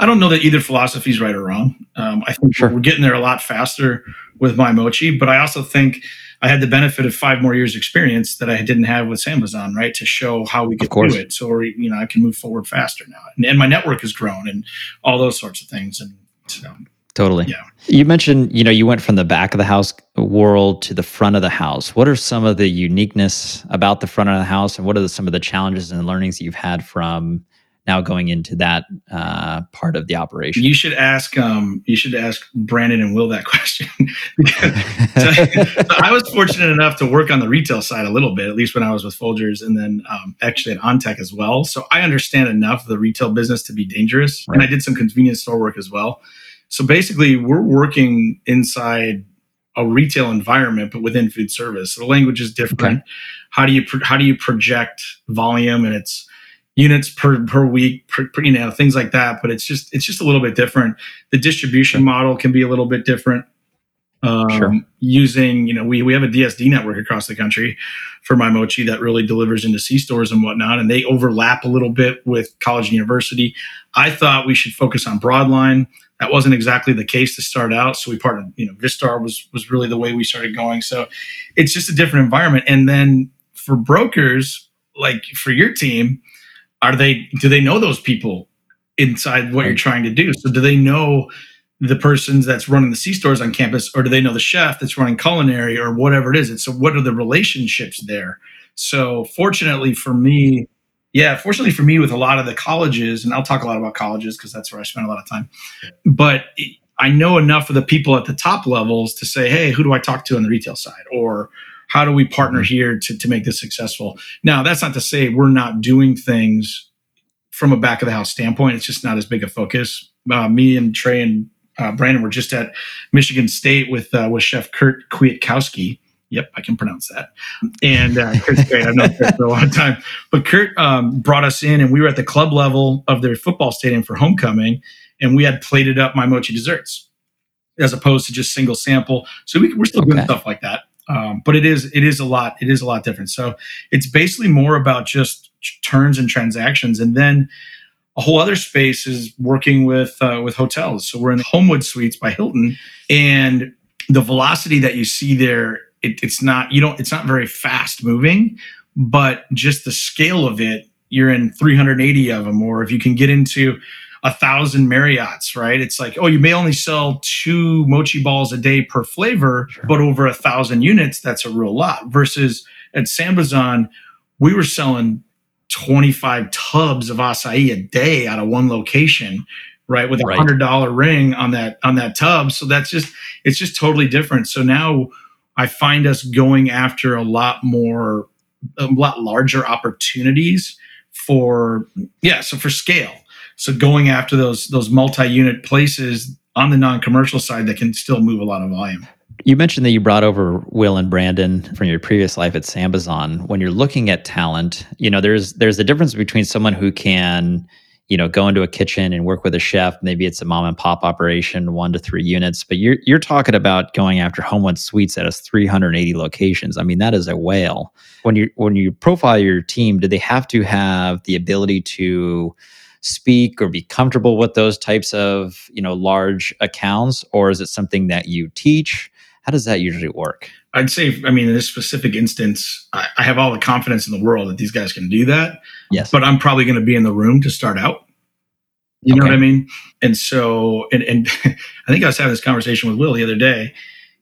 I don't know that either philosophy is right or wrong. Um, I think sure. we're getting there a lot faster with my mochi, but I also think I had the benefit of five more years experience that I didn't have with Sambazon, right? To show how we could do it. So, you know, I can move forward faster now. And, and, my network has grown and all those sorts of things. And so Totally. Yeah. You mentioned, you know, you went from the back of the house world to the front of the house. What are some of the uniqueness about the front of the house, and what are the, some of the challenges and learnings you've had from now going into that uh, part of the operation? You should ask. Um, you should ask Brandon and Will that question. so, so I was fortunate enough to work on the retail side a little bit, at least when I was with Folgers, and then um, actually at OnTech as well. So I understand enough of the retail business to be dangerous, right. and I did some convenience store work as well. So basically, we're working inside a retail environment, but within food service. So the language is different. Okay. How do you pro- how do you project volume and its units per per week, per, per, you know, things like that. But it's just it's just a little bit different. The distribution model can be a little bit different. Um, sure. Using you know we we have a DSD network across the country for my mochi that really delivers into C stores and whatnot, and they overlap a little bit with college and university. I thought we should focus on broadline that wasn't exactly the case to start out. So we partnered, you know, Vistar was was really the way we started going. So it's just a different environment. And then for brokers, like for your team, are they do they know those people inside what you're trying to do? So do they know the persons that's running the C stores on campus, or do they know the chef that's running culinary or whatever it is? And so what are the relationships there? So fortunately for me, Yeah, fortunately for me, with a lot of the colleges, and I'll talk a lot about colleges because that's where I spend a lot of time. But I know enough of the people at the top levels to say, hey, who do I talk to on the retail side? Or how do we partner mm-hmm. here to, to make this successful? Now, that's not to say we're not doing things from a back of the house standpoint. It's just not as big a focus. Uh, me and Trey and uh, Brandon were just at Michigan State with uh, with Chef Kurt Kwiatkowski, Yep, I can pronounce that. And uh, Kurt's great. I've known Kurt for a long time. But Kurt um, brought us in, and we were at the club level of their football stadium for homecoming, and we had plated up my mochi desserts as opposed to just single sample. So we, are still okay. doing stuff like that. Um, but it is it is a lot it is a lot different. So it's basically more about just turns and transactions, and then a whole other space is working with uh, with hotels. So we're in the Homewood Suites by Hilton, and the velocity that you see there it, it's not you don't it's not very fast moving, but just the scale of it, you're in 380 of them, or if you can get into a thousand Marriotts, right? It's like, oh, you may only sell two mochi balls a day per flavor, sure. but over a thousand units, that's a real lot. Versus at Sambazon, we were selling 25 tubs of acai a day out of one location, right? With a hundred dollar ring on that on that tub. So that's just it's just totally different. So now I find us going after a lot more, a lot larger opportunities for, yeah, so for scale. So going after those those multi-unit places on the non-commercial side that can still move a lot of volume. You mentioned that you brought over Will and Brandon from your previous life at Sambazon. When you're looking at talent, you know, there's there's a difference between someone who can you know go into a kitchen and work with a chef maybe it's a mom and pop operation one to three units but you're you're talking about going after homewood suites that has 380 locations. I mean that is a whale. When you when you profile your team do they have to have the ability to speak or be comfortable with those types of you know large accounts or is it something that you teach how does that usually work I'd say, I mean, in this specific instance, I, I, have all the confidence in the world that these guys can do that. Yes. But I'm probably going to be in the room to start out. You okay. know what I mean? And so, and, and I think I was having this conversation with Will the other day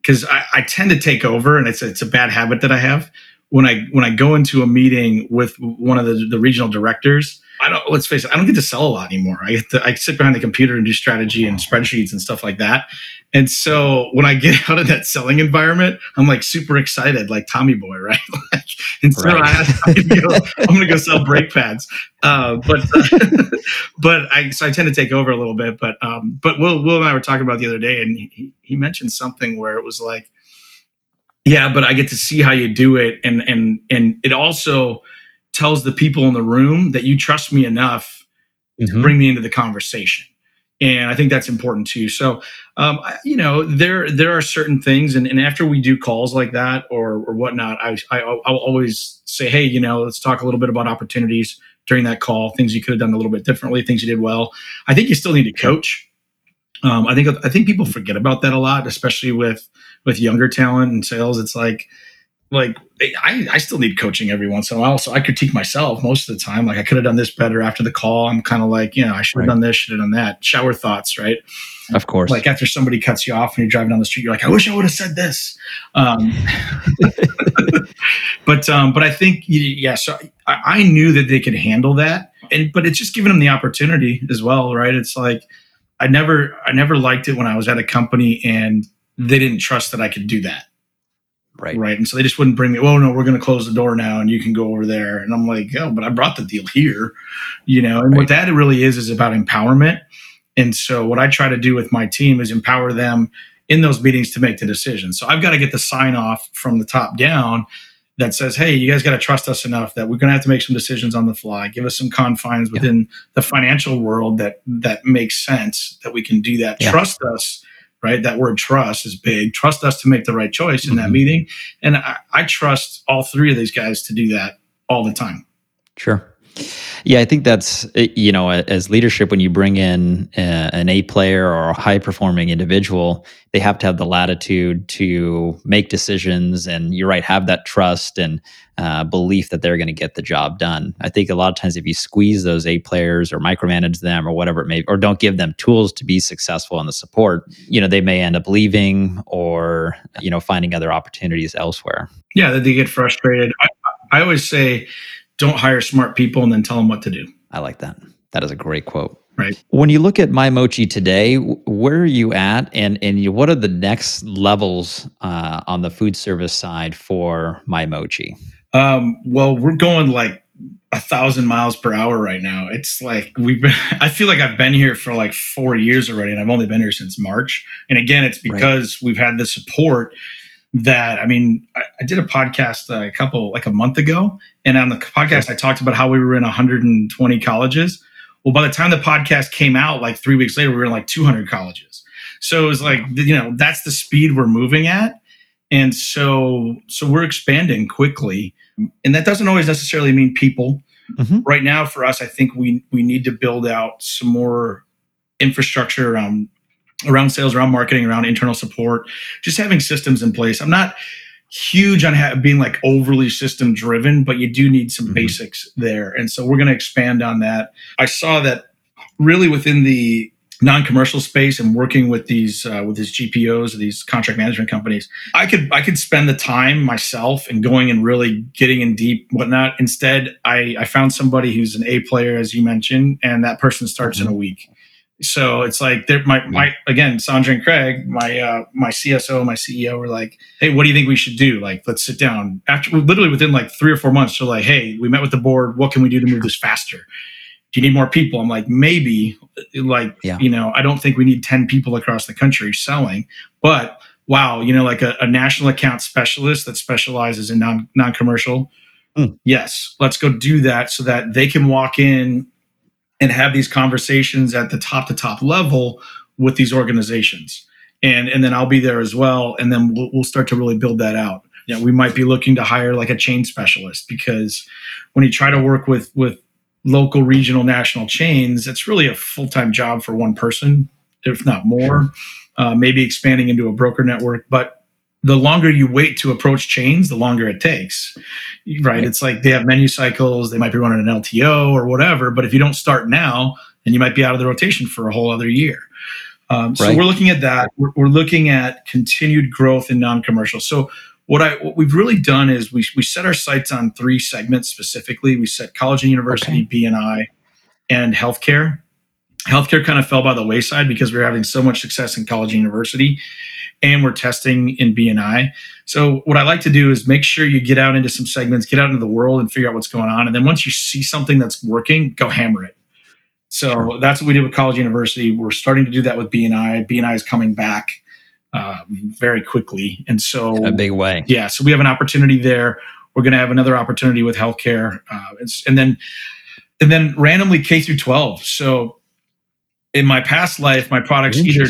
because I, I, tend to take over, and it's it's a bad habit that I have when I when I go into a meeting with one of the, the regional directors. I don't. Let's face it. I don't get to sell a lot anymore. I get to, I sit behind the computer and do strategy and spreadsheets and stuff like that. And so when I get out of that selling environment, I'm like super excited, like Tommy Boy, right? like, and so right. I, I go, I'm going to go sell brake pads. Uh, but uh, but I so I tend to take over a little bit. But um, but Will Will and I were talking about the other day, and he, he mentioned something where it was like, yeah, but I get to see how you do it, and and and it also tells the people in the room that you trust me enough mm-hmm. to bring me into the conversation and I think that's important too. So, um, you know, there there are certain things, and, and after we do calls like that or or whatnot, I, I I'll always say, hey, you know, let's talk a little bit about opportunities during that call, things you could have done a little bit differently, things you did well. I think you still need to coach. Um, I think I think people forget about that a lot, especially with with younger talent and sales. It's like like I, I still need coaching every once in a while. So I critique myself most of the time. Like I could have done this better after the call. I'm kind of like, you know, I should have right. done this, should have done that. Shower thoughts, right? Of course. Like after somebody cuts you off and you're driving down the street, you're like, I wish I would have said this. Um, but um, but I think yeah, so I, I knew that they could handle that. And but it's just giving them the opportunity as well, right? It's like I never I never liked it when I was at a company and they didn't trust that I could do that Right. Right. And so they just wouldn't bring me, oh, no, we're going to close the door now and you can go over there. And I'm like, oh, but I brought the deal here, you know? And right. what that really is, is about empowerment. And so what I try to do with my team is empower them in those meetings to make the decision. So I've got to get the sign off from the top down that says, hey, you guys got to trust us enough that we're going to have to make some decisions on the fly. Give us some confines within yeah. the financial world that that makes sense that we can do that. Yeah. Trust us right? That word trust is big. Trust us to make the right choice in mm-hmm. that meeting. And I, I trust all three of these guys to do that all the time. Sure. Yeah, I think that's you know as leadership when you bring in a, an A player or a high performing individual, they have to have the latitude to make decisions, and you're right, have that trust and uh, belief that they're going to get the job done. I think a lot of times if you squeeze those A players or micromanage them or whatever it may, or don't give them tools to be successful in the support, you know, they may end up leaving or you know finding other opportunities elsewhere. Yeah, that they get frustrated. I, I always say don't hire smart people and then tell them what to do. I like that. That is a great quote. Right. When you look at My Mochi today, where are you at, and and you, what are the next levels uh, on the food service side for My Mochi? Um, well, we're going like a thousand miles per hour right now. It's like we've been. I feel like I've been here for like four years already, and I've only been here since March. And again, it's because right. we've had the support that I mean, I, I did a podcast uh, a couple like a month ago, and on the podcast I talked about how we were in 120 colleges. Well, by the time the podcast came out, like three weeks later, we were in like 200 colleges. So it was like you know that's the speed we're moving at, and so so we're expanding quickly, and that doesn't always necessarily mean people. Mm-hmm. Right now, for us, I think we we need to build out some more infrastructure around around sales, around marketing, around internal support, just having systems in place. I'm not huge on ha- being like overly system driven, but you do need some mm-hmm. basics there. And so we're going to expand on that. I saw that really within the non-commercial space and working with these uh, with these GPOs, these contract management companies, I could I could spend the time myself and going and really getting in deep whatnot. Instead, I I found somebody who's an A player, as you mentioned, and that person starts mm-hmm. in a week. So it's like there my my again, Sandra and Craig, my uh my CSO, my CEO were like, Hey, what do you think we should do? Like, let's sit down. After literally within like three or four months, they're like, Hey, we met with the board, what can we do to move this faster? Do you need more people? I'm like, maybe like yeah. you know, I don't think we need 10 people across the country selling, but wow, you know, like a, a national account specialist that specializes in non non-commercial. Mm. Yes, let's go do that so that they can walk in and have these conversations at the top to top level with these organizations. And, and then I'll be there as well. And then we'll, we'll start to really build that out. You know, we might be looking to hire like a chain specialist because when you try to work with, with local, regional, national chains, it's really a full time job for one person, if not more. Uh, maybe expanding into a broker network, but the longer you wait to approach chains, the longer it takes. Right? It's like they have menu cycles, they might be running an LTO or whatever, but if you don't start now, then you might be out of the rotation for a whole other year. Um, so right. we're looking at that. We're, we're, looking at continued growth in non-commercial. So what I what we've really done is we we set our sights on three segments specifically. We set college and university, okay. B&I, and healthcare. Healthcare kind of fell by the wayside because we were having so much success in college and university and we're testing in B&I. So what I like to do is make sure you get out into some segments, get out into the world and figure out what's going on. And then once you see something that's working, go hammer it. So sure. that's what we did with college university. We're starting to do that with B&I. B&I is coming back uh, very quickly. And so in a big way. Yeah. So we have an opportunity there. We're going to have another opportunity with healthcare. Uh, and then, and then randomly K through 12. So in my past life, my products either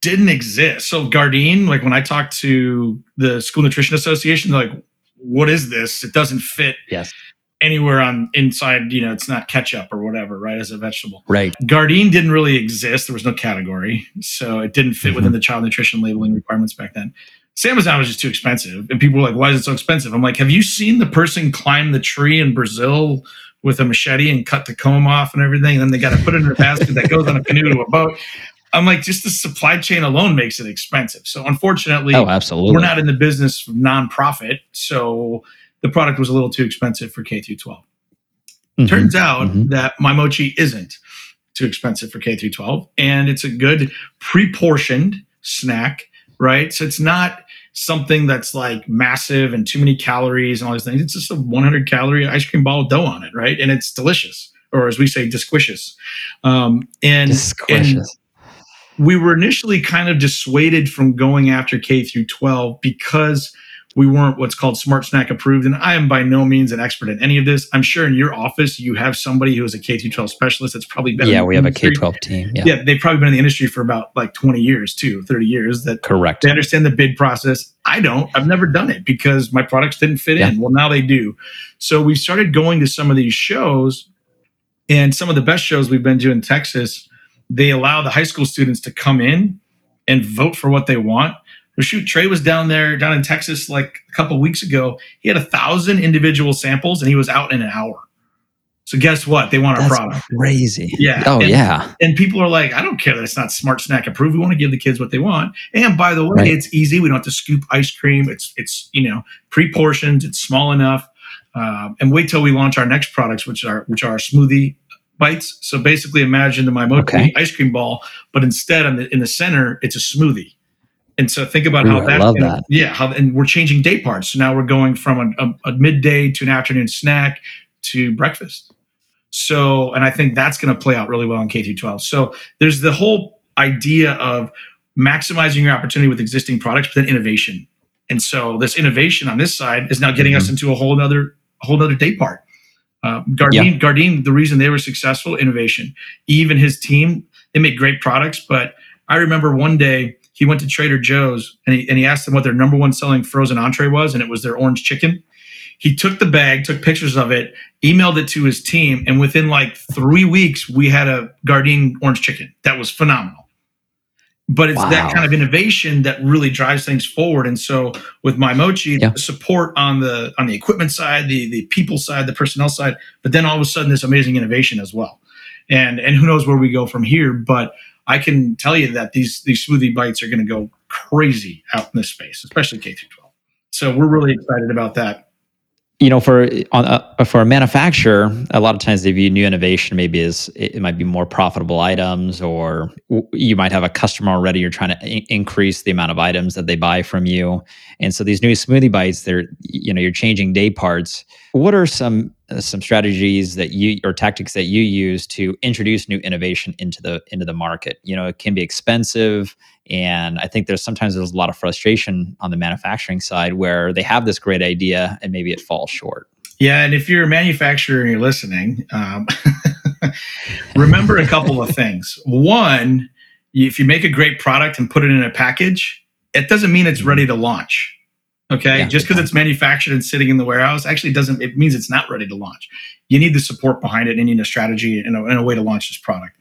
didn't exist. So Gardein, like when I talked to the School Nutrition Association, they're like, "What is this? It doesn't fit." Yes. Anywhere on inside, you know, it's not ketchup or whatever, right? As a vegetable, right? Gardein didn't really exist. There was no category, so it didn't fit mm-hmm. within the child nutrition labeling requirements back then. Sambazon was just too expensive, and people were like, "Why is it so expensive?" I'm like, "Have you seen the person climb the tree in Brazil with a machete and cut the comb off and everything. And then they got to put it in a basket that goes on a canoe to a boat. I'm like, just the supply chain alone makes it expensive. So unfortunately, oh, absolutely, we're not in the business of nonprofit. So the product was a little too expensive for K through 12. Mm-hmm. Turns out mm-hmm. that my mochi isn't too expensive for K through 12, and it's a good pre-portioned snack, right? So it's not something that's like massive and too many calories and all these things. It's just a 100 calorie ice cream ball of dough on it, right? And it's delicious, or as we say, disquicious. Um, and, disquicious. and we were initially kind of dissuaded from going after K through 12 because we weren't what's called smart snack approved. And i am by no means an expert in any of this. I'm sure in your office you have somebody who is a k through 12 specialist that's probably been yeah we have a k-12 team yeah. yeah they've probably been in the industry for about like 20 years too 30 years that correct. they understand the bid process. I don't. I've never done it because my products didn't fit yeah. in. Well now they do. So we started going to some of these shows and some of the best shows we've been to in texas they allow the high school students to come in and vote for what they want. Well, shoot, Trey was down there, down in Texas, like a couple weeks ago. He had a thousand individual samples, and he was out in an hour. So guess what? They want our That's product. Crazy. Yeah. Oh and, yeah. And people are like, I don't care that it's not smart snack approved. We want to give the kids what they want. And by the way, right. it's easy. We don't have to scoop ice cream. It's it's you know pre-portioned. It's small enough. Uh, and wait till we launch our next products, which are which are smoothie bites. So basically, imagine the my okay. ice cream ball, but instead in the in the center, it's a smoothie. And so think about Ooh, how that, and, that, yeah, how and we're changing day parts. So now we're going from a, a, a midday to an afternoon snack to breakfast. So, and I think that's going to play out really well in K through 12. So there's the whole idea of maximizing your opportunity with existing products, but then innovation. And so this innovation on this side is now getting mm-hmm. us into a whole other, whole other day part. Uh, Gardein, yeah. Gardein, the reason they were successful, innovation. Even his team, they make great products. But I remember one day he went to Trader Joe's and he, and he asked them what their number one selling frozen entree was, and it was their orange chicken. He took the bag, took pictures of it, emailed it to his team, and within like three weeks, we had a Gardein orange chicken that was phenomenal. But it's wow. that kind of innovation that really drives things forward. And so with my mochi, yeah. support on the on the equipment side, the the people side, the personnel side, but then all of a sudden this amazing innovation as well. And and who knows where we go from here, but I can tell you that these these smoothie bites are going to go crazy out in this space, especially K through 12. So we're really excited about that you know, for on a, for a manufacturer, a lot of times they view new innovation maybe as it might be more profitable items, or you might have a customer already. You're trying to I- increase the amount of items that they buy from you, and so these new smoothie bites, they're you know you're changing day parts. What are some uh, some strategies that you or tactics that you use to introduce new innovation into the into the market? You know, it can be expensive and I think there's sometimes there's a lot of frustration on the manufacturing side where they have this great idea and maybe it falls short. Yeah, and if you're a manufacturer and you're listening, um, remember a couple of things. One, if you make a great product and put it in a package, it doesn't mean it's ready to launch. Okay, yeah, just because it's manufactured and sitting in the warehouse actually doesn't. It means it's not ready to launch. You need the support behind it, and you need a strategy and a, and a way to launch this product.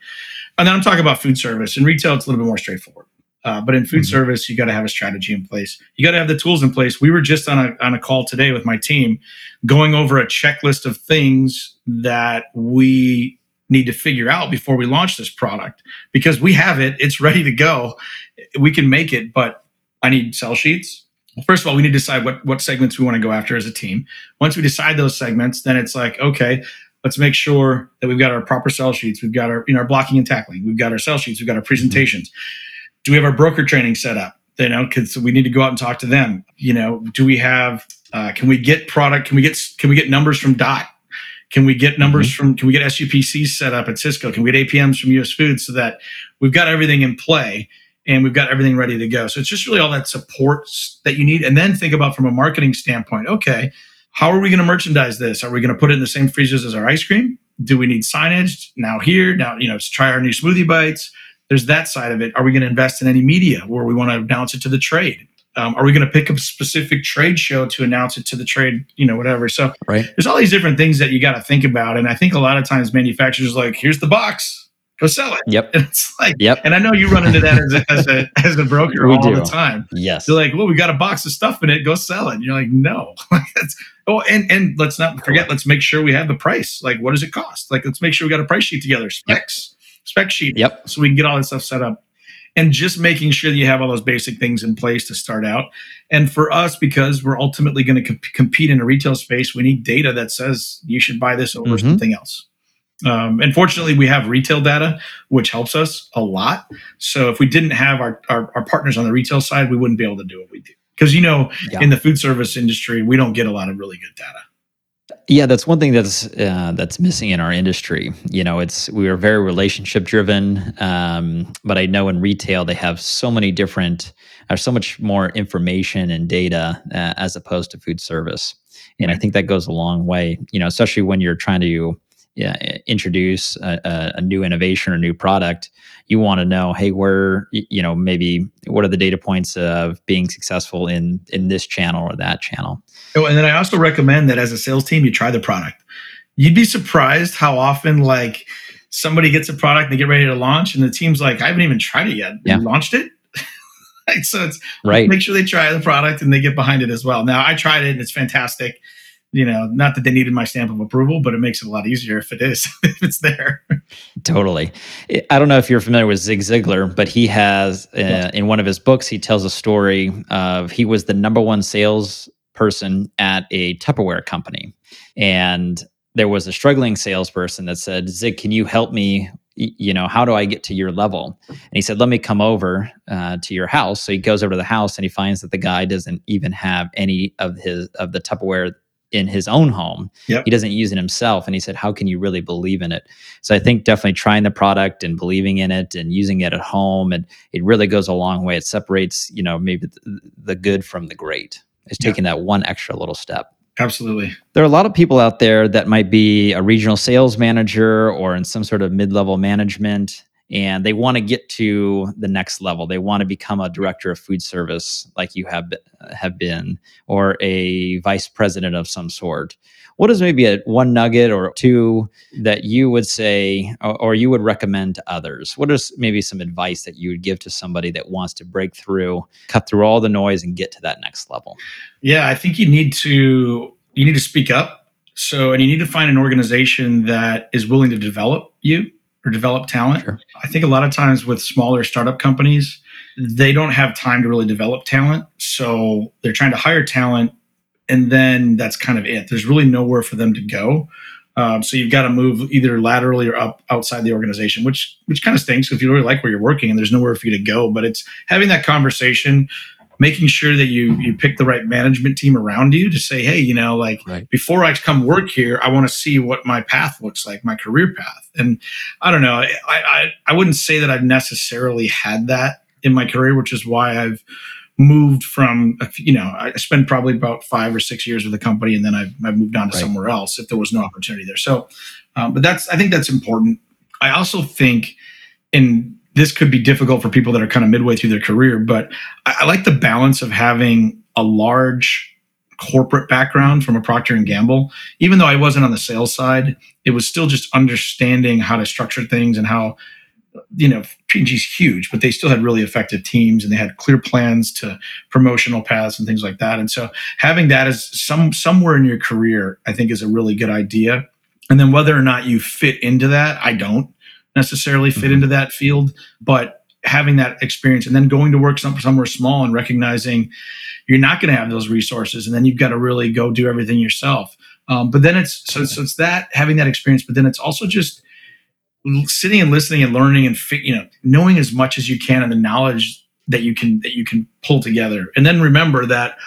And then I'm talking about food service and retail. It's a little bit more straightforward. Uh, but in food mm-hmm. service, you got to have a strategy in place. You got to have the tools in place. We were just on a on a call today with my team, going over a checklist of things that we need to figure out before we launch this product because we have it. It's ready to go. We can make it, but I need sell sheets. First of all, we need to decide what what segments we want to go after as a team. Once we decide those segments, then it's like okay, let's make sure that we've got our proper sell sheets. We've got our you know our blocking and tackling. We've got our sell sheets. We've got our presentations. Mm-hmm do we have our broker training set up? You know, because we need to go out and talk to them. You know, do we have? Uh, can we get product? Can we get? Can we get numbers from Dot? Can we get numbers mm-hmm. from? Can we get SUPCs set up at Sysco? Can we get APMs from US Foods so that we've got everything in play and we've got everything ready to go? So it's just really all that support that you need, and then think about from a marketing standpoint. Okay, how are we going to merchandise this? Are we going to put it in the same freezers as our ice cream? Do we need signage now here? Now, you know, let's try our new smoothie bites there's that side of it. Are we going to invest in any media where we want to announce it to the trade? Um, are we going to pick a specific trade show to announce it to the trade? You know, whatever. So right. there's all these different things that you got to think about. And I think a lot of times manufacturers like, here's the box, go sell it. Yep. And it's like, yep. And I know you run into that as a, as a, as a broker we all do. the time. Yes. They're like, well, we got a box of stuff in it, go sell it. And you're like, no. oh, and and let's not forget, let's make sure we have the price. Like, what does it cost? Like, let's make sure we got a price sheet together, specs. Yep spec sheet. Yep. So we can get all that stuff set up. And just making sure that you have all those basic things in place to start out. And for us, because we're ultimately going to comp- compete in a retail space, we need data that says you should buy this over mm-hmm. something else. Um, and fortunately, we have retail data, which helps us a lot. So if we didn't have our, our, our partners on the retail side, we wouldn't be able to do what we do. Because, you know, yeah. in the food service industry, we don't get a lot of really good data. Yeah, that's one thing that's uh, that's missing in our industry. You know, it's we are very relationship driven, um, but I know in retail they have so many different, there's so much more information and data uh, as opposed to food service, and I think that goes a long way. You know, especially when you're trying to yeah, introduce a, a, new innovation or new product, you want to know, hey, where you know maybe what are the data points of being successful in in this channel or that channel. Oh, and then I also recommend that as a sales team, you try the product. You'd be surprised how often like somebody gets a product and they get ready to launch, and the team's like, I haven't even tried it yet. Yeah. You launched it. like, so it's right. Make sure they try the product and they get behind it as well. Now I tried it and it's fantastic you know, not that they needed my stamp of approval, but it makes it a lot easier if it is, if it's there. Totally. I don't know if you're familiar with Zig Ziglar, but he has uh, in one of his books, he tells a story of he was the number one sales person at a Tupperware company, and there was a struggling salesperson that said, "Zig, can you help me you know, how do I get to your level? And he said, let me come over uh, to your house. So he goes over to the house and he finds that the guy doesn't even have any of his of the Tupperware in his own home. Yep. He doesn't use it himself. And he said, How can you really believe in it? So I think definitely trying the product and believing in it and using it at home and it really goes a long way. It separates, you know, maybe the, the good from the great. It's taking that one extra little step. Absolutely. There are a lot of people out there that might be a regional sales manager or in some sort of mid level management, and they want to get to the next level. They want to become a director of food service, like you have have been, or a vice president of some sort. What is maybe a one nugget or two that you would say, or, or you would recommend to others? What is maybe some advice that you would give to somebody that wants to break through, cut through all the noise, and get to that next level? Yeah, I think you need to you need to speak up. So, and you need to find an organization that is willing to develop you or develop talent. Sure. I think a lot of times with smaller startup companies, they don't have time to really develop talent. So they're trying to hire talent, and then that's kind of it. There's really nowhere for them to go. Um, so you've got to move either laterally or up outside the organization, which which kind of stinks if you really like where you're working and there's nowhere for you to go. But it's having that conversation, making sure that you you pick the right management team around you to say, hey, you know, like right. before I come work here, I want to see what my path looks like, my career path. And I don't know, I, I I wouldn't say that I've necessarily had that in my career, which is why I've moved from you know I spent probably about five or six years with the company, and then I I moved on to right. somewhere else if there was no opportunity there. So, um, but that's I think that's important. I also think in this could be difficult for people that are kind of midway through their career, but I, I like the balance of having a large corporate background from a Procter and Gamble. Even though I wasn't on the sales side, it was still just understanding how to structure things and how you know P&G's huge, but they still had really effective teams and they had clear plans to promotional paths and things like that. And so having that as some somewhere in your career, I think is a really good idea. And then whether or not you fit into that, I don't necessarily fit mm-hmm. into that field, but having that experience and then going to work somewhere small and recognizing you're not going to have those resources, and then you've got to really go do everything yourself. Um, but then it's so, so it's that having that experience, but then it's also just sitting and listening and learning and you know knowing as much as you can and the knowledge that you can that you can pull together and then remember that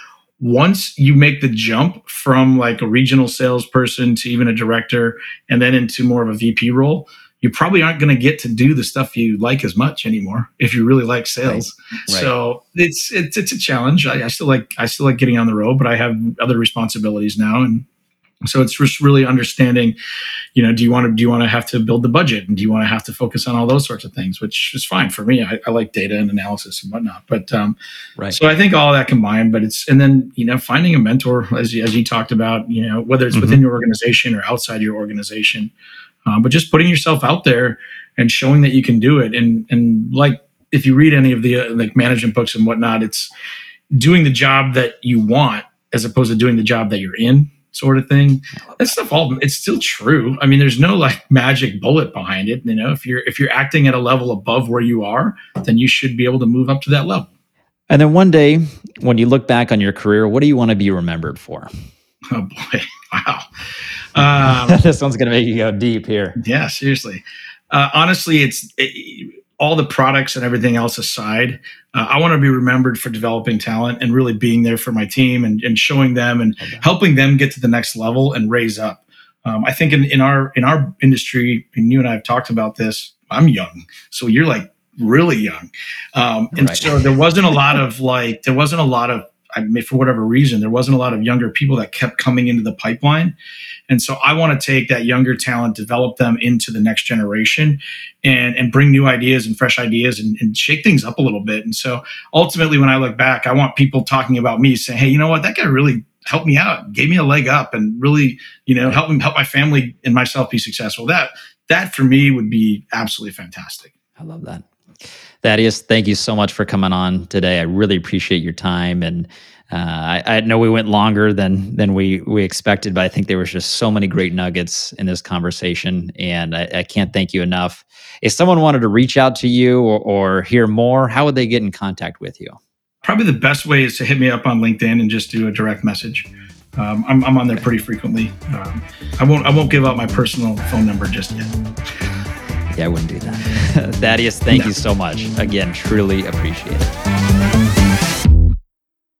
once you make the jump from like a regional salesperson to even a director and then into more of a vp role you probably aren't going to get to do the stuff you like as much anymore if you really like sales. Right. Right. So it's it's it's a challenge. I, I, still like I still like getting on the road, but I have other responsibilities now, and so it's just really understanding. You know, do you want to do you want to have to build the budget, and do you want to have to focus on all those sorts of things, which is fine for me. I, I like data and analysis and whatnot, but um, right. So I think all that combined, but it's and then you know finding a mentor as you, as you talked about, you know whether it's mm-hmm. within your organization or outside your organization um, but just putting yourself out there and showing that you can do it. And and like if you read any of the uh, like management books and whatnot, it's doing the job that you want as opposed to doing the job that you're in sort of thing. That stuff all it's still true. I mean, there's no like magic bullet behind it. You know, if you're if you're acting at a level above where you are, then you should be able to move up to that level. And then one day, when you look back on your career, what do you want to be remembered for? Oh boy, wow. Um, this one's going to make you go deep here. Yeah, seriously. Uh, honestly, it's it, all the products and everything else aside. Uh, I want to be remembered for developing talent and really being there for my team and, and showing them and okay. helping them get to the next level and raise up. Um, I think in, in our in our industry, and you and I have talked about this. I'm young, so you're like really young, um, and right. so there wasn't a lot of like there wasn't a lot of I mean, for whatever reason, there wasn't a lot of younger people that kept coming into the pipeline. And so I want to take that younger talent, develop them into the next generation and, and bring new ideas and fresh ideas and, and shake things up a little bit. And so ultimately, when I look back, I want people talking about me saying, hey, you know what? That guy really helped me out, gave me a leg up and really, you know, help me help my family and myself be successful. That that for me would be absolutely fantastic. I love that. Thaddeus, thank you so much for coming on today. I really appreciate your time, and uh, I, I, know we went longer than than we we expected, but I think there was just so many great nuggets in this conversation, and I, I can't thank you enough. If someone wanted to reach out to you or, or hear more, how would they get in contact with you? Probably the best way is to hit me up on LinkedIn and just do a direct message. Um, I'm, I'm, on there pretty frequently. Um, I won't I won't give out my personal phone number just yet. Yeah, I wouldn't do that. Thaddeus, thank no. you so much. Again, truly appreciate it.